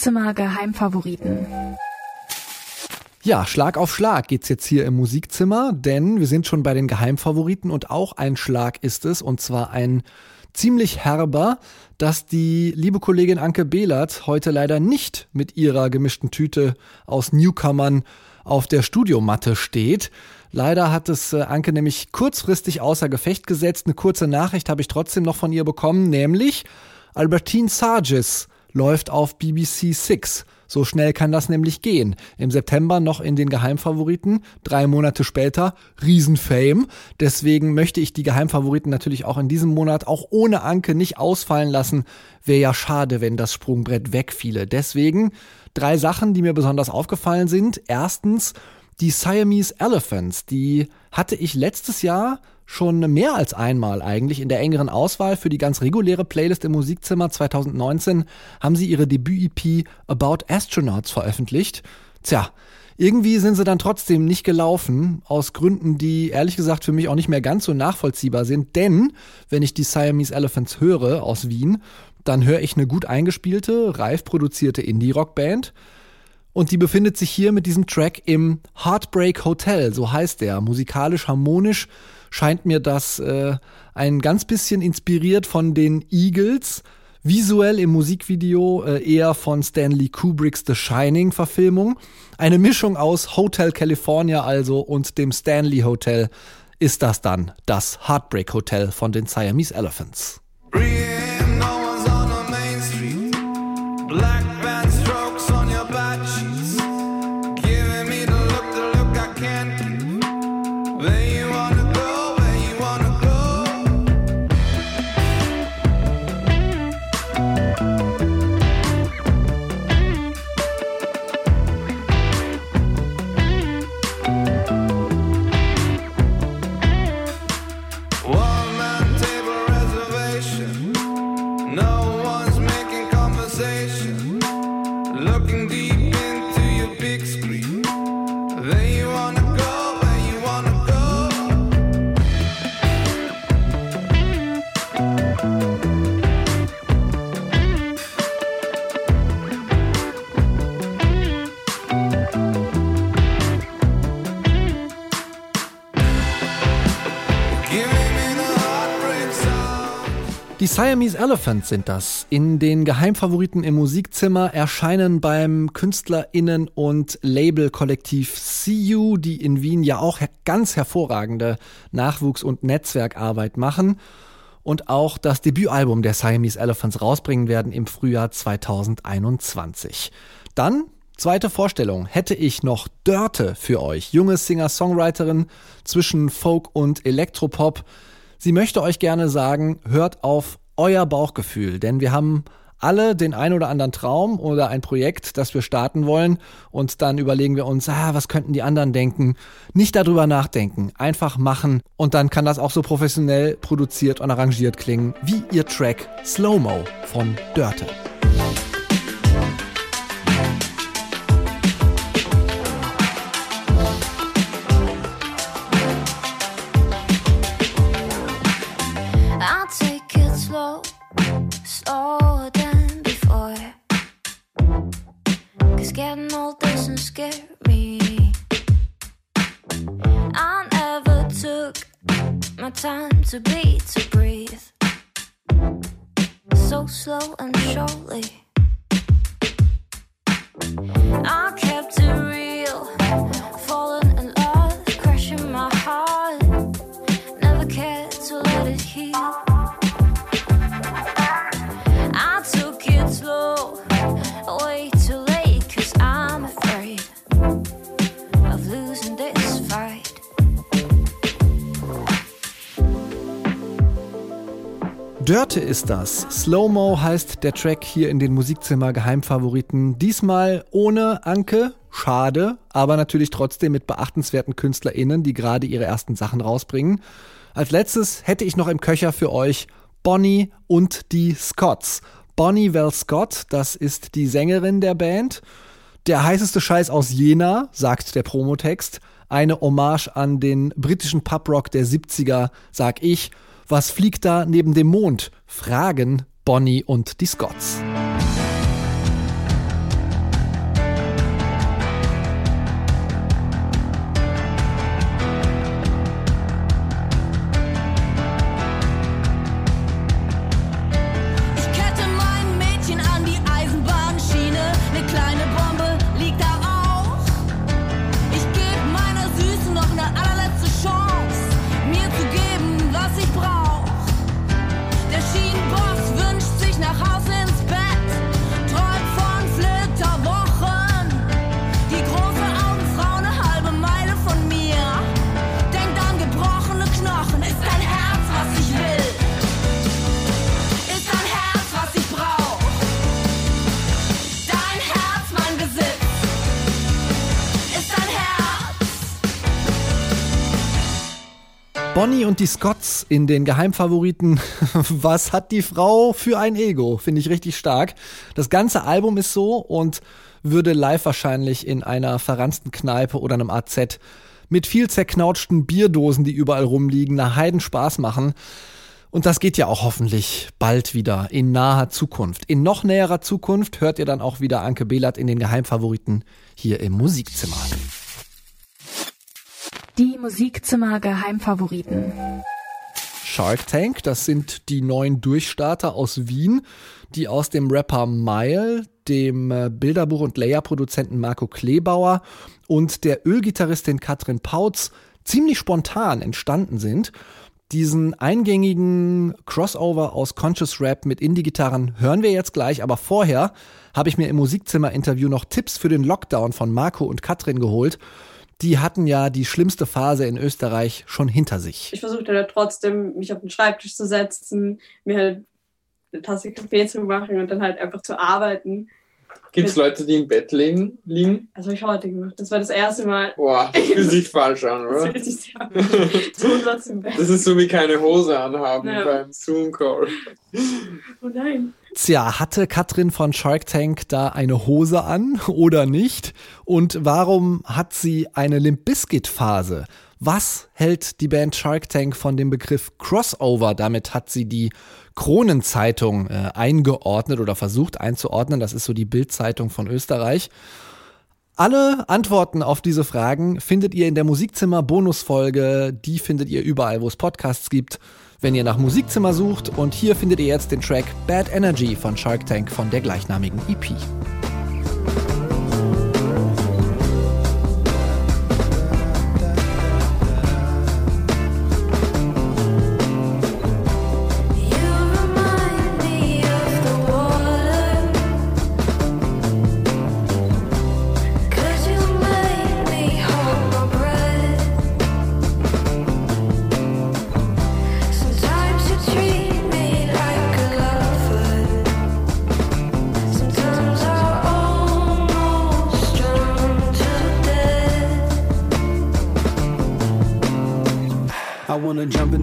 Musikzimmer Geheimfavoriten. Ja, Schlag auf Schlag geht's jetzt hier im Musikzimmer, denn wir sind schon bei den Geheimfavoriten und auch ein Schlag ist es, und zwar ein ziemlich herber, dass die liebe Kollegin Anke Behlert heute leider nicht mit ihrer gemischten Tüte aus Newcomern auf der Studiomatte steht. Leider hat es äh, Anke nämlich kurzfristig außer Gefecht gesetzt. Eine kurze Nachricht habe ich trotzdem noch von ihr bekommen, nämlich Albertine Sargis läuft auf BBC Six. So schnell kann das nämlich gehen. Im September noch in den Geheimfavoriten, drei Monate später Riesenfame. Deswegen möchte ich die Geheimfavoriten natürlich auch in diesem Monat auch ohne Anke nicht ausfallen lassen. Wäre ja schade, wenn das Sprungbrett wegfiele. Deswegen drei Sachen, die mir besonders aufgefallen sind. Erstens die Siamese Elephants. Die hatte ich letztes Jahr schon mehr als einmal eigentlich in der engeren Auswahl für die ganz reguläre Playlist im Musikzimmer 2019 haben sie ihre Debüt-EP About Astronauts veröffentlicht. Tja, irgendwie sind sie dann trotzdem nicht gelaufen, aus Gründen, die ehrlich gesagt für mich auch nicht mehr ganz so nachvollziehbar sind, denn wenn ich die Siamese Elephants höre aus Wien, dann höre ich eine gut eingespielte, reif produzierte Indie-Rock-Band Und die befindet sich hier mit diesem Track im Heartbreak Hotel, so heißt der. Musikalisch harmonisch scheint mir das äh, ein ganz bisschen inspiriert von den Eagles. Visuell im Musikvideo äh, eher von Stanley Kubricks The Shining Verfilmung. Eine Mischung aus Hotel California also und dem Stanley Hotel ist das dann das Heartbreak Hotel von den Siamese Elephants. Black Siamese Elephants sind das. In den Geheimfavoriten im Musikzimmer erscheinen beim KünstlerInnen und Labelkollektiv CU, die in Wien ja auch ganz hervorragende Nachwuchs- und Netzwerkarbeit machen und auch das Debütalbum der Siamese Elephants rausbringen werden im Frühjahr 2021. Dann Zweite Vorstellung hätte ich noch Dörte für euch, junge Singer-Songwriterin zwischen Folk und Elektropop. Sie möchte euch gerne sagen, hört auf euer Bauchgefühl, denn wir haben alle den ein oder anderen Traum oder ein Projekt, das wir starten wollen und dann überlegen wir uns, ah, was könnten die anderen denken? Nicht darüber nachdenken, einfach machen und dann kann das auch so professionell produziert und arrangiert klingen wie ihr Track Slow Mo von Dörte. Time to be, to breathe. So slow and surely. I Dörte ist das. Slow-Mo heißt der Track hier in den Musikzimmer Geheimfavoriten. Diesmal ohne Anke. Schade, aber natürlich trotzdem mit beachtenswerten KünstlerInnen, die gerade ihre ersten Sachen rausbringen. Als letztes hätte ich noch im Köcher für euch Bonnie und die Scots. Bonnie Val Scott, das ist die Sängerin der Band. Der heißeste Scheiß aus Jena, sagt der Promotext. Eine Hommage an den britischen Pubrock der 70er, sag ich. Was fliegt da neben dem Mond? Fragen Bonnie und die Scots. Und die Scots in den Geheimfavoriten. Was hat die Frau für ein Ego? Finde ich richtig stark. Das ganze Album ist so und würde live wahrscheinlich in einer verransten Kneipe oder einem AZ mit viel zerknautschten Bierdosen, die überall rumliegen, nach Heiden Spaß machen. Und das geht ja auch hoffentlich bald wieder in naher Zukunft. In noch näherer Zukunft hört ihr dann auch wieder Anke Behlert in den Geheimfavoriten hier im Musikzimmer. Die Musikzimmer Geheimfavoriten. Shark Tank, das sind die neuen Durchstarter aus Wien, die aus dem Rapper Mile, dem äh, Bilderbuch- und Layer-Produzenten Marco Kleebauer und der Ölgitarristin Katrin Pautz ziemlich spontan entstanden sind. Diesen eingängigen Crossover aus Conscious Rap mit Indie-Gitarren hören wir jetzt gleich, aber vorher habe ich mir im Musikzimmer-Interview noch Tipps für den Lockdown von Marco und Katrin geholt. Die hatten ja die schlimmste Phase in Österreich schon hinter sich. Ich versuchte da trotzdem, mich auf den Schreibtisch zu setzen, mir halt eine Tasse Kaffee zu machen und dann halt einfach zu arbeiten. Gibt es Leute, die im Bett liegen? liegen? Das habe ich heute gemacht. Das war das erste Mal. Boah, das fühlt sich falsch an, Das oder? fühlt sich sehr an. Zusatz im Bett. Das ist so wie keine Hose anhaben Ja. beim Zoom-Call. Oh nein. Tja, hatte Katrin von Shark Tank da eine Hose an oder nicht? Und warum hat sie eine Limp Bizkit Phase? Was hält die Band Shark Tank von dem Begriff Crossover? Damit hat sie die Kronenzeitung äh, eingeordnet oder versucht einzuordnen. Das ist so die Bildzeitung von Österreich. Alle Antworten auf diese Fragen findet ihr in der Musikzimmer Bonusfolge. Die findet ihr überall, wo es Podcasts gibt. Wenn ihr nach Musikzimmer sucht und hier findet ihr jetzt den Track Bad Energy von Shark Tank von der gleichnamigen EP.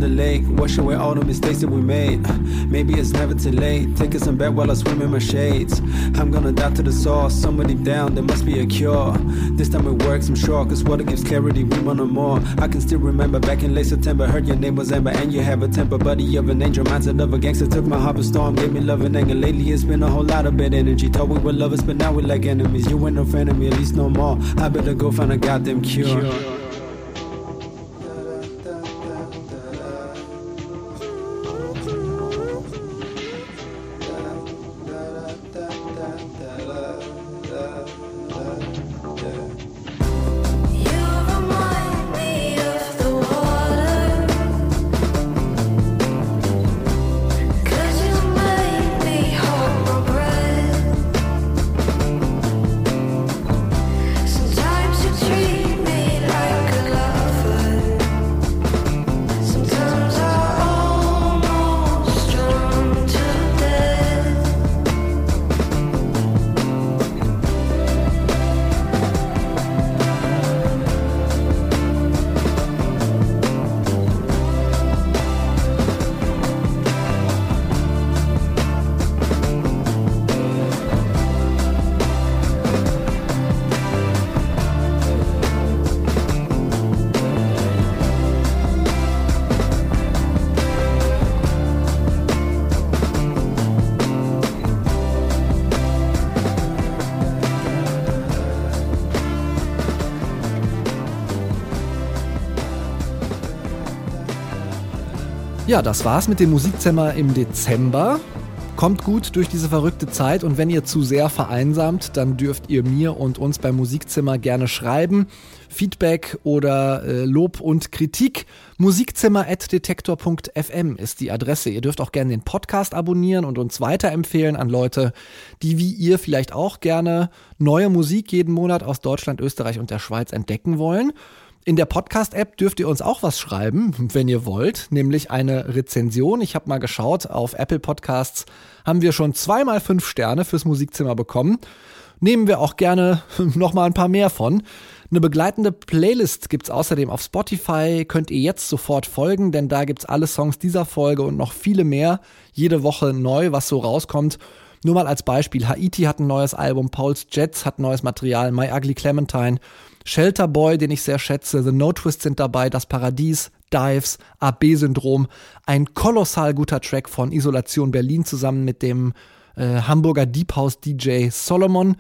The lake, wash away all the mistakes that we made. Maybe it's never too late. Take some back while I swim in my shades. I'm gonna dive to the source, deep down, there must be a cure. This time it works, I'm sure, cause water gives clarity, we want no more. I can still remember back in late September, heard your name was Amber, and you have a temper, buddy of an angel. Mindset of a gangster took my heart by storm, gave me love and anger. Lately it's been a whole lot of bad energy. Thought we were lovers, but now we're like enemies. You ain't no friend of me, at least no more. I better go find a goddamn cure. You Ja, das war's mit dem Musikzimmer im Dezember. Kommt gut durch diese verrückte Zeit und wenn ihr zu sehr vereinsamt, dann dürft ihr mir und uns beim Musikzimmer gerne schreiben. Feedback oder äh, Lob und Kritik. Musikzimmer.detektor.fm ist die Adresse. Ihr dürft auch gerne den Podcast abonnieren und uns weiterempfehlen an Leute, die wie ihr vielleicht auch gerne neue Musik jeden Monat aus Deutschland, Österreich und der Schweiz entdecken wollen. In der Podcast-App dürft ihr uns auch was schreiben, wenn ihr wollt, nämlich eine Rezension. Ich habe mal geschaut, auf Apple Podcasts haben wir schon zweimal fünf Sterne fürs Musikzimmer bekommen. Nehmen wir auch gerne noch mal ein paar mehr von. Eine begleitende Playlist gibt's außerdem auf Spotify, könnt ihr jetzt sofort folgen, denn da gibt's alle Songs dieser Folge und noch viele mehr, jede Woche neu, was so rauskommt. Nur mal als Beispiel, Haiti hat ein neues Album, Paul's Jets hat neues Material, My Ugly Clementine Shelter Boy, den ich sehr schätze, The No Twist sind dabei, Das Paradies, Dives, AB-Syndrom, ein kolossal guter Track von Isolation Berlin zusammen mit dem äh, Hamburger Deep House DJ Solomon.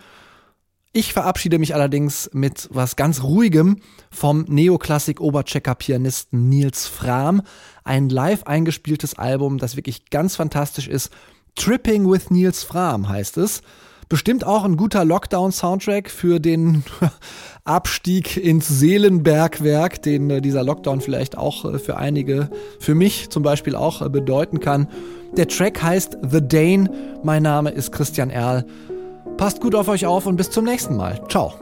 Ich verabschiede mich allerdings mit was ganz Ruhigem vom Neoklassik-Oberchecker-Pianisten Nils Frahm. Ein live eingespieltes Album, das wirklich ganz fantastisch ist. Tripping with Nils Frahm heißt es. Bestimmt auch ein guter Lockdown-Soundtrack für den Abstieg ins Seelenbergwerk, den äh, dieser Lockdown vielleicht auch äh, für einige, für mich zum Beispiel auch äh, bedeuten kann. Der Track heißt The Dane. Mein Name ist Christian Erl. Passt gut auf euch auf und bis zum nächsten Mal. Ciao.